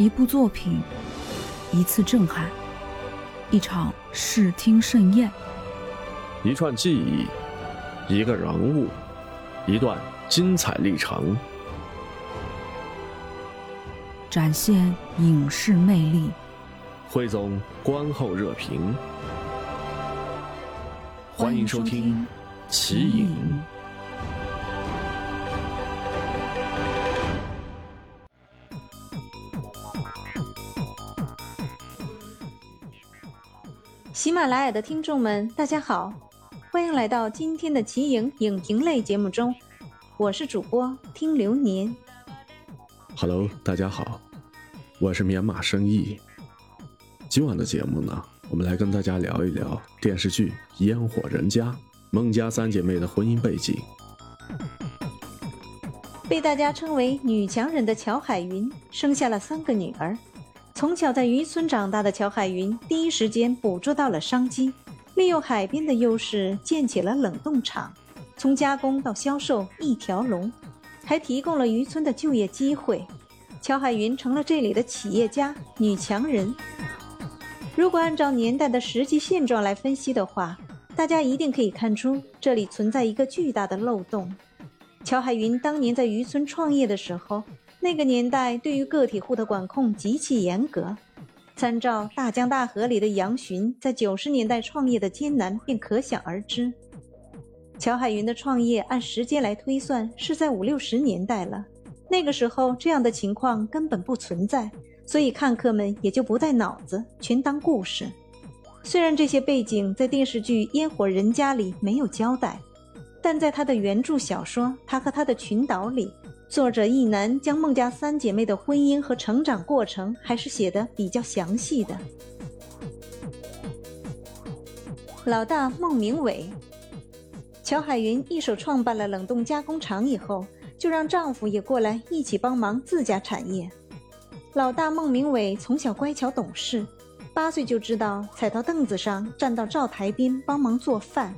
一部作品，一次震撼，一场视听盛宴，一串记忆，一个人物，一段精彩历程，展现影视魅力，汇总观后热评。欢迎收听《奇影》。喜马拉雅的听众们，大家好，欢迎来到今天的奇影影评类节目中，我是主播听流年。Hello，大家好，我是棉马生意。今晚的节目呢，我们来跟大家聊一聊电视剧《烟火人家》孟家三姐妹的婚姻背景。被大家称为女强人的乔海云，生下了三个女儿。从小在渔村长大的乔海云，第一时间捕捉到了商机，利用海边的优势建起了冷冻厂，从加工到销售一条龙，还提供了渔村的就业机会。乔海云成了这里的企业家、女强人。如果按照年代的实际现状来分析的话，大家一定可以看出这里存在一个巨大的漏洞。乔海云当年在渔村创业的时候。那个年代对于个体户的管控极其严格，参照大江大河里的杨巡在九十年代创业的艰难，便可想而知。乔海云的创业按时间来推算是在五六十年代了，那个时候这样的情况根本不存在，所以看客们也就不带脑子，全当故事。虽然这些背景在电视剧《烟火人家》里没有交代，但在他的原著小说《他和他的群岛》里。作者一男将孟家三姐妹的婚姻和成长过程还是写的比较详细的。老大孟明伟，乔海云一手创办了冷冻加工厂以后，就让丈夫也过来一起帮忙自家产业。老大孟明伟从小乖巧懂事，八岁就知道踩到凳子上站到灶台边帮忙做饭。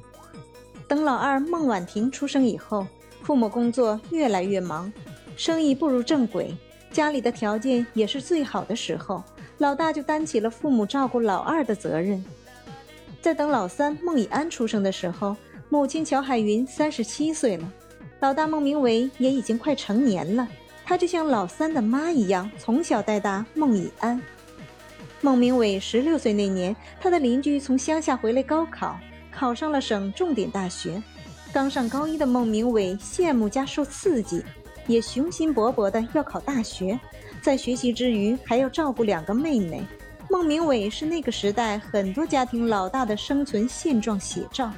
等老二孟婉婷出生以后。父母工作越来越忙，生意步入正轨，家里的条件也是最好的时候，老大就担起了父母照顾老二的责任。在等老三孟以安出生的时候，母亲乔海云三十七岁了，老大孟明伟也已经快成年了。他就像老三的妈一样，从小带大孟以安。孟明伟十六岁那年，他的邻居从乡下回来高考，考上了省重点大学。刚上高一的孟明伟羡慕加受刺激，也雄心勃勃的要考大学，在学习之余还要照顾两个妹妹。孟明伟是那个时代很多家庭老大的生存现状写照。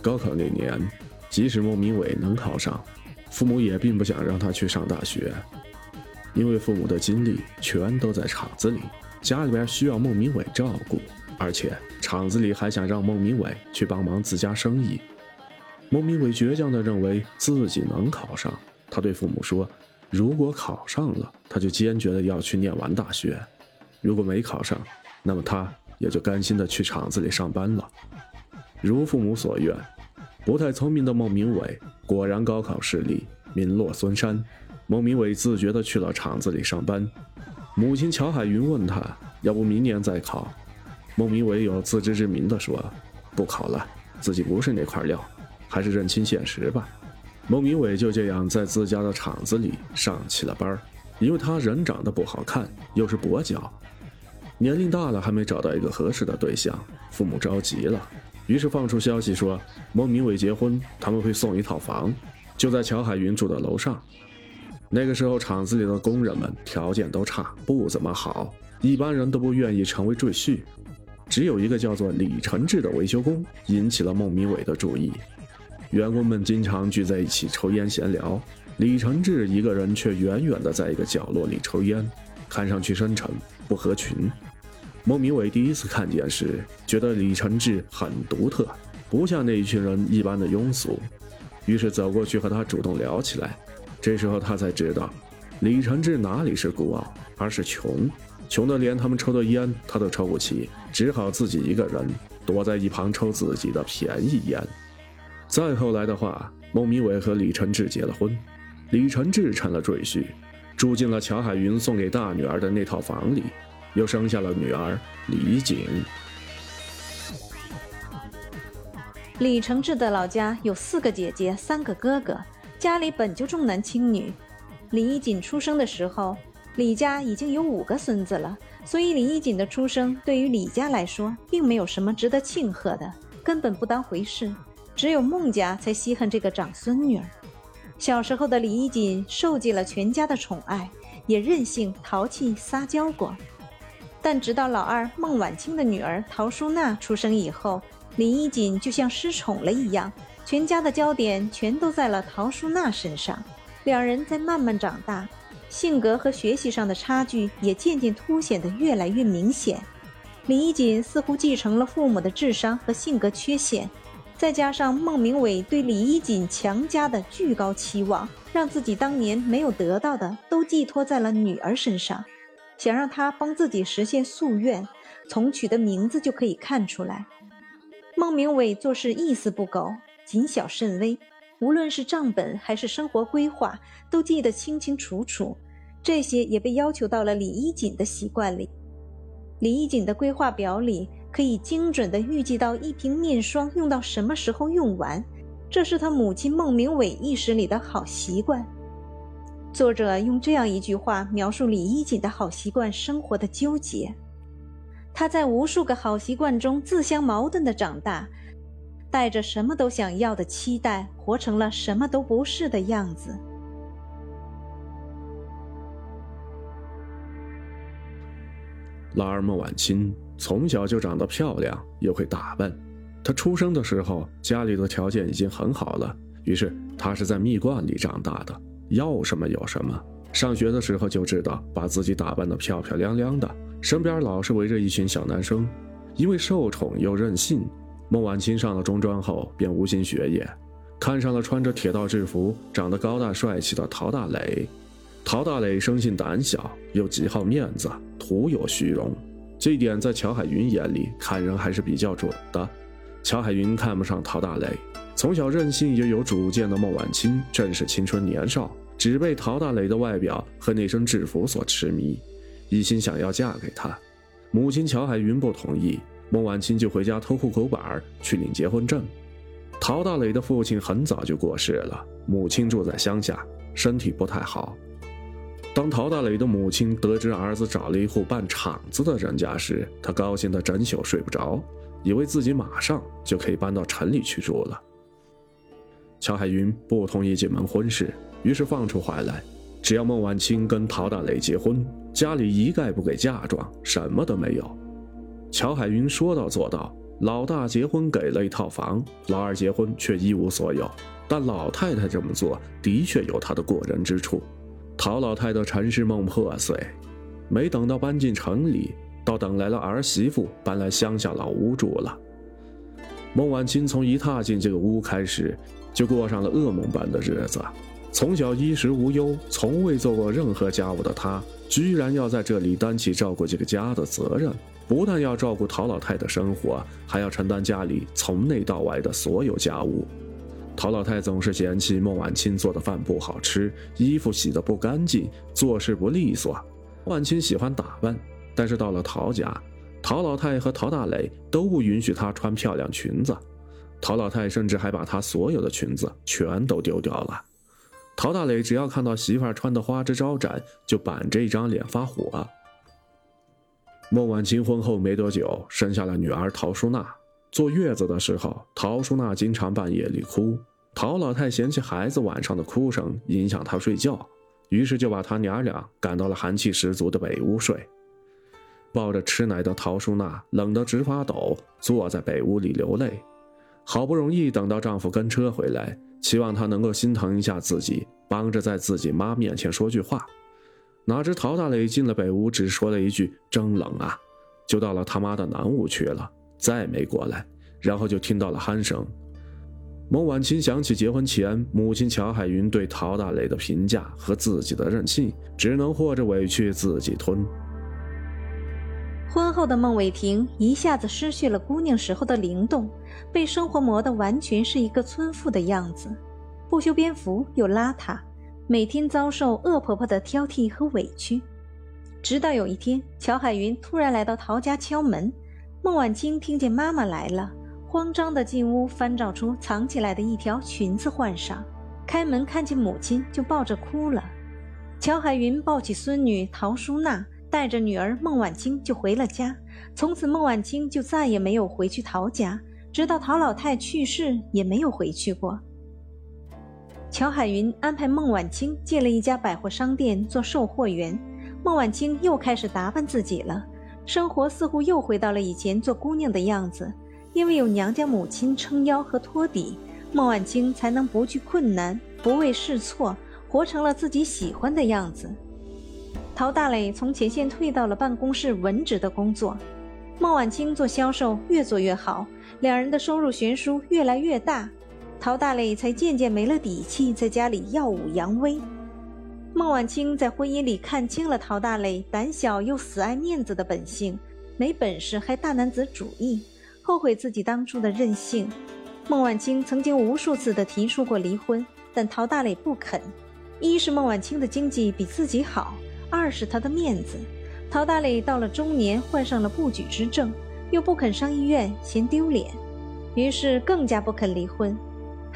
高考那年，即使孟明伟能考上，父母也并不想让他去上大学，因为父母的精力全都在厂子里，家里边需要孟明伟照顾，而且厂子里还想让孟明伟去帮忙自家生意。孟明伟倔强地认为自己能考上。他对父母说：“如果考上了，他就坚决地要去念完大学；如果没考上，那么他也就甘心地去厂子里上班了。”如父母所愿，不太聪明的孟明伟果然高考失利，名落孙山。孟明伟自觉地去了厂子里上班。母亲乔海云问他：“要不明年再考？”孟明伟有自知之明地说：“不考了，自己不是那块料。”还是认清现实吧。孟明伟就这样在自家的厂子里上起了班儿，因为他人长得不好看，又是跛脚，年龄大了还没找到一个合适的对象，父母着急了，于是放出消息说孟明伟结婚他们会送一套房，就在乔海云住的楼上。那个时候厂子里的工人们条件都差，不怎么好，一般人都不愿意成为赘婿，只有一个叫做李承志的维修工引起了孟明伟的注意。员工们经常聚在一起抽烟闲聊，李承志一个人却远远地在一个角落里抽烟，看上去深沉不合群。孟明伟第一次看见时，觉得李承志很独特，不像那一群人一般的庸俗，于是走过去和他主动聊起来。这时候他才知道，李承志哪里是孤傲，而是穷，穷得连他们抽的烟他都抽不起，只好自己一个人躲在一旁抽自己的便宜烟。再后来的话，孟明伟和李承志结了婚，李承志成了赘婿，住进了乔海云送给大女儿的那套房里，又生下了女儿李锦。李承志的老家有四个姐姐，三个哥哥，家里本就重男轻女。李衣锦出生的时候，李家已经有五个孙子了，所以李衣锦的出生对于李家来说，并没有什么值得庆贺的，根本不当回事。只有孟家才稀罕这个长孙女儿。小时候的李衣锦受尽了全家的宠爱，也任性、淘气、撒娇过。但直到老二孟晚清的女儿陶淑娜出生以后，李衣锦就像失宠了一样，全家的焦点全都在了陶淑娜身上。两人在慢慢长大，性格和学习上的差距也渐渐凸显得越来越明显。李衣锦似乎继承了父母的智商和性格缺陷，再加上孟明伟对李衣锦强加的巨高期望，让自己当年没有得到的都寄托在了女儿身上，想让她帮自己实现夙愿，从取的名字就可以看出来。孟明伟做事一丝不苟，谨小慎微，无论是账本还是生活规划，都记得清清楚楚。这些也被要求到了李衣锦的习惯里。李衣锦的规划表里可以精准地预计到一瓶面霜用到什么时候用完，这是他母亲孟明伟意识里的好习惯。作者用这样一句话描述李衣锦的好习惯生活的纠结。他在无数个好习惯中自相矛盾的长大，带着什么都想要的期待，活成了什么都不是的样子。老二孟晚清从小就长得漂亮，又会打扮。她出生的时候，家里的条件已经很好了，于是她是在蜜罐里长大的，要什么有什么。上学的时候就知道把自己打扮得漂漂亮亮的。身边老是围着一群小男生，因为受宠又任性，孟晚清上了中专后便无心学业，看上了穿着铁道制服、长得高大帅气的陶大磊。陶大磊生性胆小，又极好面子，徒有虚荣，这一点在乔海云眼里看人还是比较准的。乔海云看不上陶大磊，从小任性又有主见的孟晚清正是青春年少，只被陶大磊的外表和那身制服所痴迷。一心想要嫁给他，母亲乔海云不同意，孟晚清就回家偷户口本去领结婚证。陶大磊的父亲很早就过世了，母亲住在乡下，身体不太好。当陶大磊的母亲得知儿子找了一户办厂子的人家时，他高兴得整宿睡不着，以为自己马上就可以搬到城里去住了。乔海云不同意这门婚事，于是放出话来。只要孟晚清跟陶大磊结婚，家里一概不给嫁妆，什么都没有。乔海云说到做到，老大结婚给了一套房，老二结婚却一无所有。但老太太这么做的确有她的过人之处。陶老太的陈世梦破碎，没等到搬进城里，倒等来了儿媳妇搬来乡下老屋住了。孟晚清从一踏进这个屋开始，就过上了噩梦般的日子。从小衣食无忧，从未做过任何家务的他，居然要在这里担起照顾这个家的责任。不但要照顾陶老太的生活，还要承担家里从内到外的所有家务。陶老太总是嫌弃孟晚清做的饭不好吃，衣服洗得不干净，做事不利索。万清喜欢打扮，但是到了陶家，陶老太和陶大磊都不允许她穿漂亮裙子。陶老太甚至还把她所有的裙子全都丢掉了。陶大磊只要看到媳妇穿的花枝招展，就板着一张脸发火。孟晚清婚后没多久，生下了女儿陶淑娜。坐月子的时候，陶淑娜经常半夜里哭，陶老太嫌弃孩子晚上的哭声影响她睡觉，于是就把他娘俩赶到了寒气十足的北屋睡。抱着吃奶的陶淑娜冷得直发抖，坐在北屋里流泪。好不容易等到丈夫跟车回来。期望他能够心疼一下自己，帮着在自己妈面前说句话。哪知陶大磊进了北屋，只说了一句“真冷啊”，就到了他妈的南屋去了，再没过来。然后就听到了鼾声。孟晚清想起结婚前母亲乔海云对陶大磊的评价和自己的任性，只能和着委屈自己吞。婚后的孟伟婷一下子失去了姑娘时候的灵动，被生活磨得完全是一个村妇的样子，不修边幅又邋遢，每天遭受恶婆婆的挑剔和委屈。直到有一天，乔海云突然来到陶家敲门，孟晚清听见妈妈来了，慌张的进屋翻找出藏起来的一条裙子换上，开门看见母亲就抱着哭了。乔海云抱起孙女陶淑娜，带着女儿孟晚清就回了家。从此，孟晚清就再也没有回去陶家，直到陶老太去世也没有回去过。乔海云安排孟晚清进了一家百货商店做售货员。孟晚清又开始打扮自己了，生活似乎又回到了以前做姑娘的样子。因为有娘家母亲撑腰和托底，孟晚清才能不惧困难，不畏试错，活成了自己喜欢的样子。陶大磊从前线退到了办公室文职的工作，孟晚清做销售越做越好，两人的收入悬殊越来越大，陶大磊才渐渐没了底气，在家里耀武扬威。孟晚清在婚姻里看清了陶大磊胆小又死爱面子的本性，没本事还大男子主义，后悔自己当初的任性。孟晚清曾经无数次的提出过离婚，但陶大磊不肯。一是孟晚清的经济比自己好，二是他的面子。陶大磊到了中年，患上了不举之症，又不肯上医院，嫌丢脸，于是更加不肯离婚。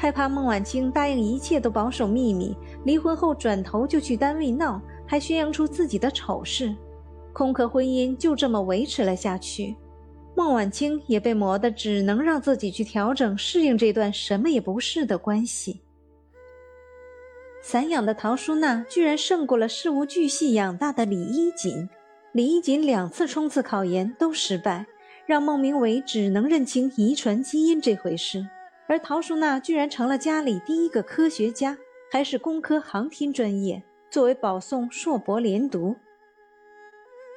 害怕孟晚清答应一切都保守秘密，离婚后转头就去单位闹，还宣扬出自己的丑事，空壳婚姻就这么维持了下去。孟晚清也被磨得只能让自己去调整适应这段什么也不是的关系。散养的陶淑娜居然胜过了事无巨细养大的李衣锦，李衣锦两次冲刺考研都失败，让孟明伟只能认清遗传基因这回事。而陶淑娜居然成了家里第一个科学家，还是工科航天专业，作为保送硕博连读。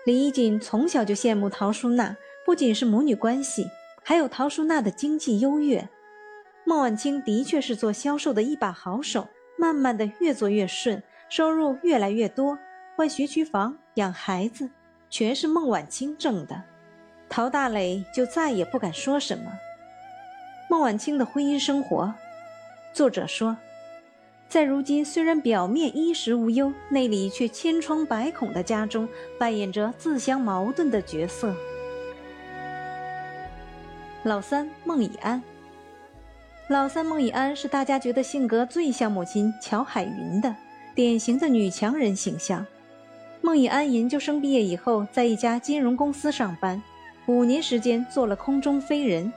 李衣锦从小就羡慕陶淑娜，不仅是母女关系，还有陶淑娜的经济优越。孟晚清的确是做销售的一把好手，慢慢的越做越顺，收入越来越多，换学区房、养孩子，全是孟晚清挣的。陶大磊就再也不敢说什么。孟晚清的婚姻生活，作者说，在如今虽然表面衣食无忧，内里却千疮百孔的家中，扮演着自相矛盾的角色。老三孟以安，老三孟以安是大家觉得性格最像母亲乔海云的典型的女强人形象。孟以安研究生毕业以后，在一家金融公司上班，五年时间做了空中飞人。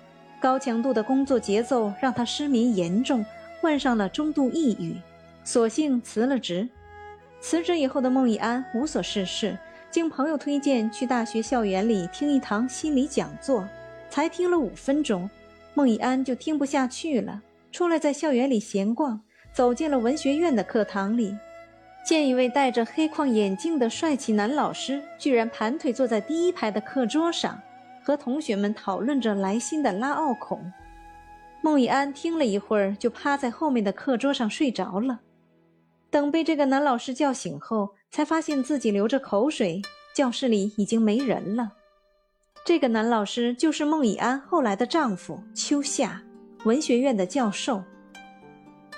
高强度的工作节奏让他失眠严重，患上了中度抑郁，索性辞了职。辞职以后的孟以安无所事事，经朋友推荐去大学校园里听一堂心理讲座，才听了五分钟，孟以安就听不下去了，出来在校园里闲逛，走进了文学院的课堂里，见一位戴着黑框眼镜的帅气男老师，居然盘腿坐在第一排的课桌上。和同学们讨论着来新的拉奥孔，孟以安听了一会儿，就趴在后面的课桌上睡着了。等被这个男老师叫醒后，才发现自己流着口水，教室里已经没人了。这个男老师就是孟以安后来的丈夫秋夏，文学院的教授。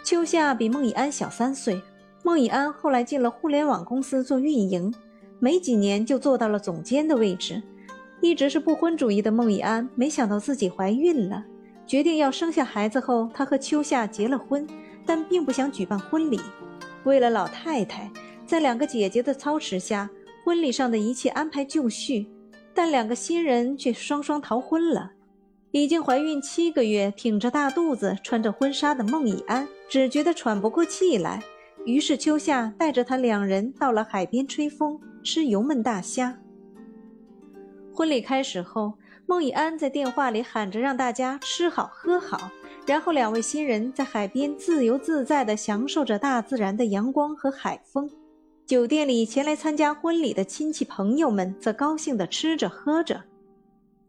秋夏比孟以安小三岁。孟以安后来进了互联网公司做运营，没几年就做到了总监的位置。一直是不婚主义的孟以安，没想到自己怀孕了，决定要生下孩子后，他和秋夏结了婚，但并不想举办婚礼。为了老太太，在两个姐姐的操持下，婚礼上的一切安排就绪，但两个新人却双双逃婚了。已经怀孕七个月、挺着大肚子、穿着婚纱的孟以安，只觉得喘不过气来，于是秋夏带着他两人到了海边吹风，吃油焖大虾。婚礼开始后，孟以安在电话里喊着让大家吃好喝好，然后两位新人在海边自由自在地享受着大自然的阳光和海风。酒店里前来参加婚礼的亲戚朋友们则高兴地吃着喝着，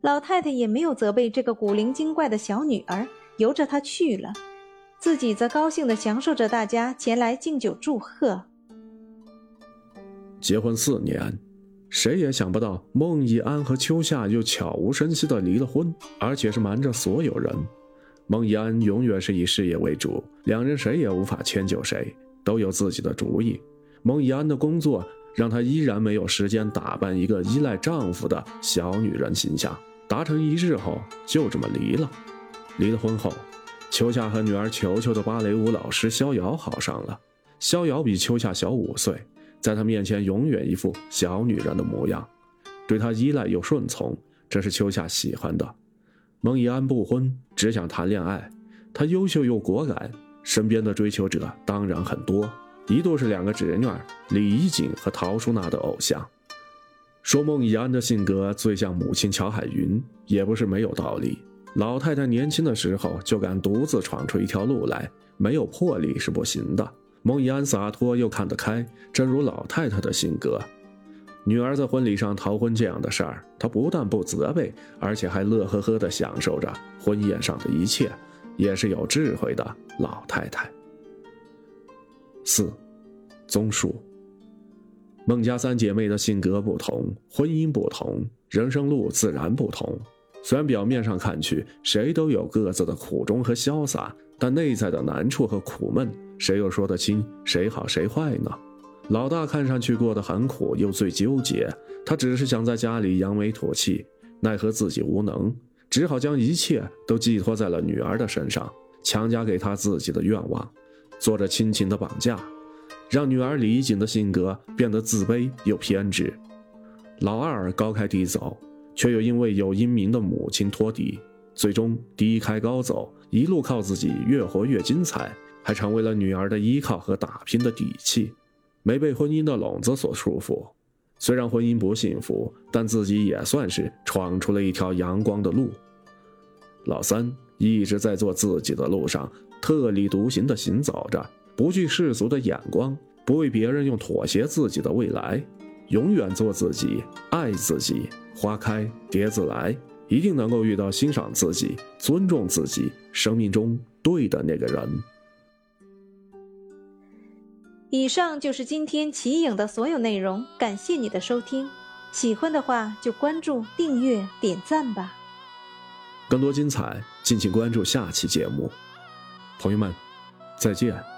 老太太也没有责备这个古灵精怪的小女儿，由着她去了，自己则高兴地享受着大家前来敬酒祝贺。结婚四年。谁也想不到，孟以安和秋夏又悄无声息地离了婚，而且是瞒着所有人。孟以安永远是以事业为主，两人谁也无法迁就谁。都有自己的主意。孟以安的工作让她依然没有时间打扮一个依赖丈夫的小女人形象。达成一致后，就这么离了。离了婚后，秋夏和女儿球球的芭蕾舞老师逍遥好上了。逍遥比秋夏小五岁，在她面前永远一副小女人的模样，对她依赖又顺从，这是秋夏喜欢的。孟以安不婚，只想谈恋爱。她优秀又果敢，身边的追求者当然很多。一度是两个侄女李怡锦和陶淑娜的偶像。说孟以安的性格最像母亲乔海云，也不是没有道理。老太太年轻的时候就敢独自闯出一条路来，没有魄力是不行的。孟以安洒脱又看得开，真如老太太的性格。女儿在婚礼上逃婚这样的事儿，她不但不责备，而且还乐呵呵地享受着婚宴上的一切，也是有智慧的老太太。四，综述。孟家三姐妹的性格不同，婚姻不同，人生路自然不同。虽然表面上看去，谁都有各自的苦衷和潇洒，但内在的难处和苦闷，谁又说得清谁好谁坏呢？老大看上去过得很苦，又最纠结。他只是想在家里扬眉吐气，奈何自己无能，只好将一切都寄托在了女儿的身上，强加给她自己的愿望，做着亲情的绑架。让女儿李锦的性格变得自卑又偏执，老二高开低走，却又因为有英明的母亲托底，最终低开高走，一路靠自己越活越精彩，还成为了女儿的依靠和打拼的底气，没被婚姻的笼子所束缚。虽然婚姻不幸福，但自己也算是闯出了一条阳光的路。老三一直在做自己的路上，特立独行地行走着。不惧世俗的眼光，不为别人用妥协自己的未来，永远做自己，爱自己。花开蝶自来，一定能够遇到欣赏自己、尊重自己生命中对的那个人。以上就是今天奇影的所有内容，感谢你的收听。喜欢的话就关注、订阅、点赞吧。更多精彩，敬请关注下期节目。朋友们，再见。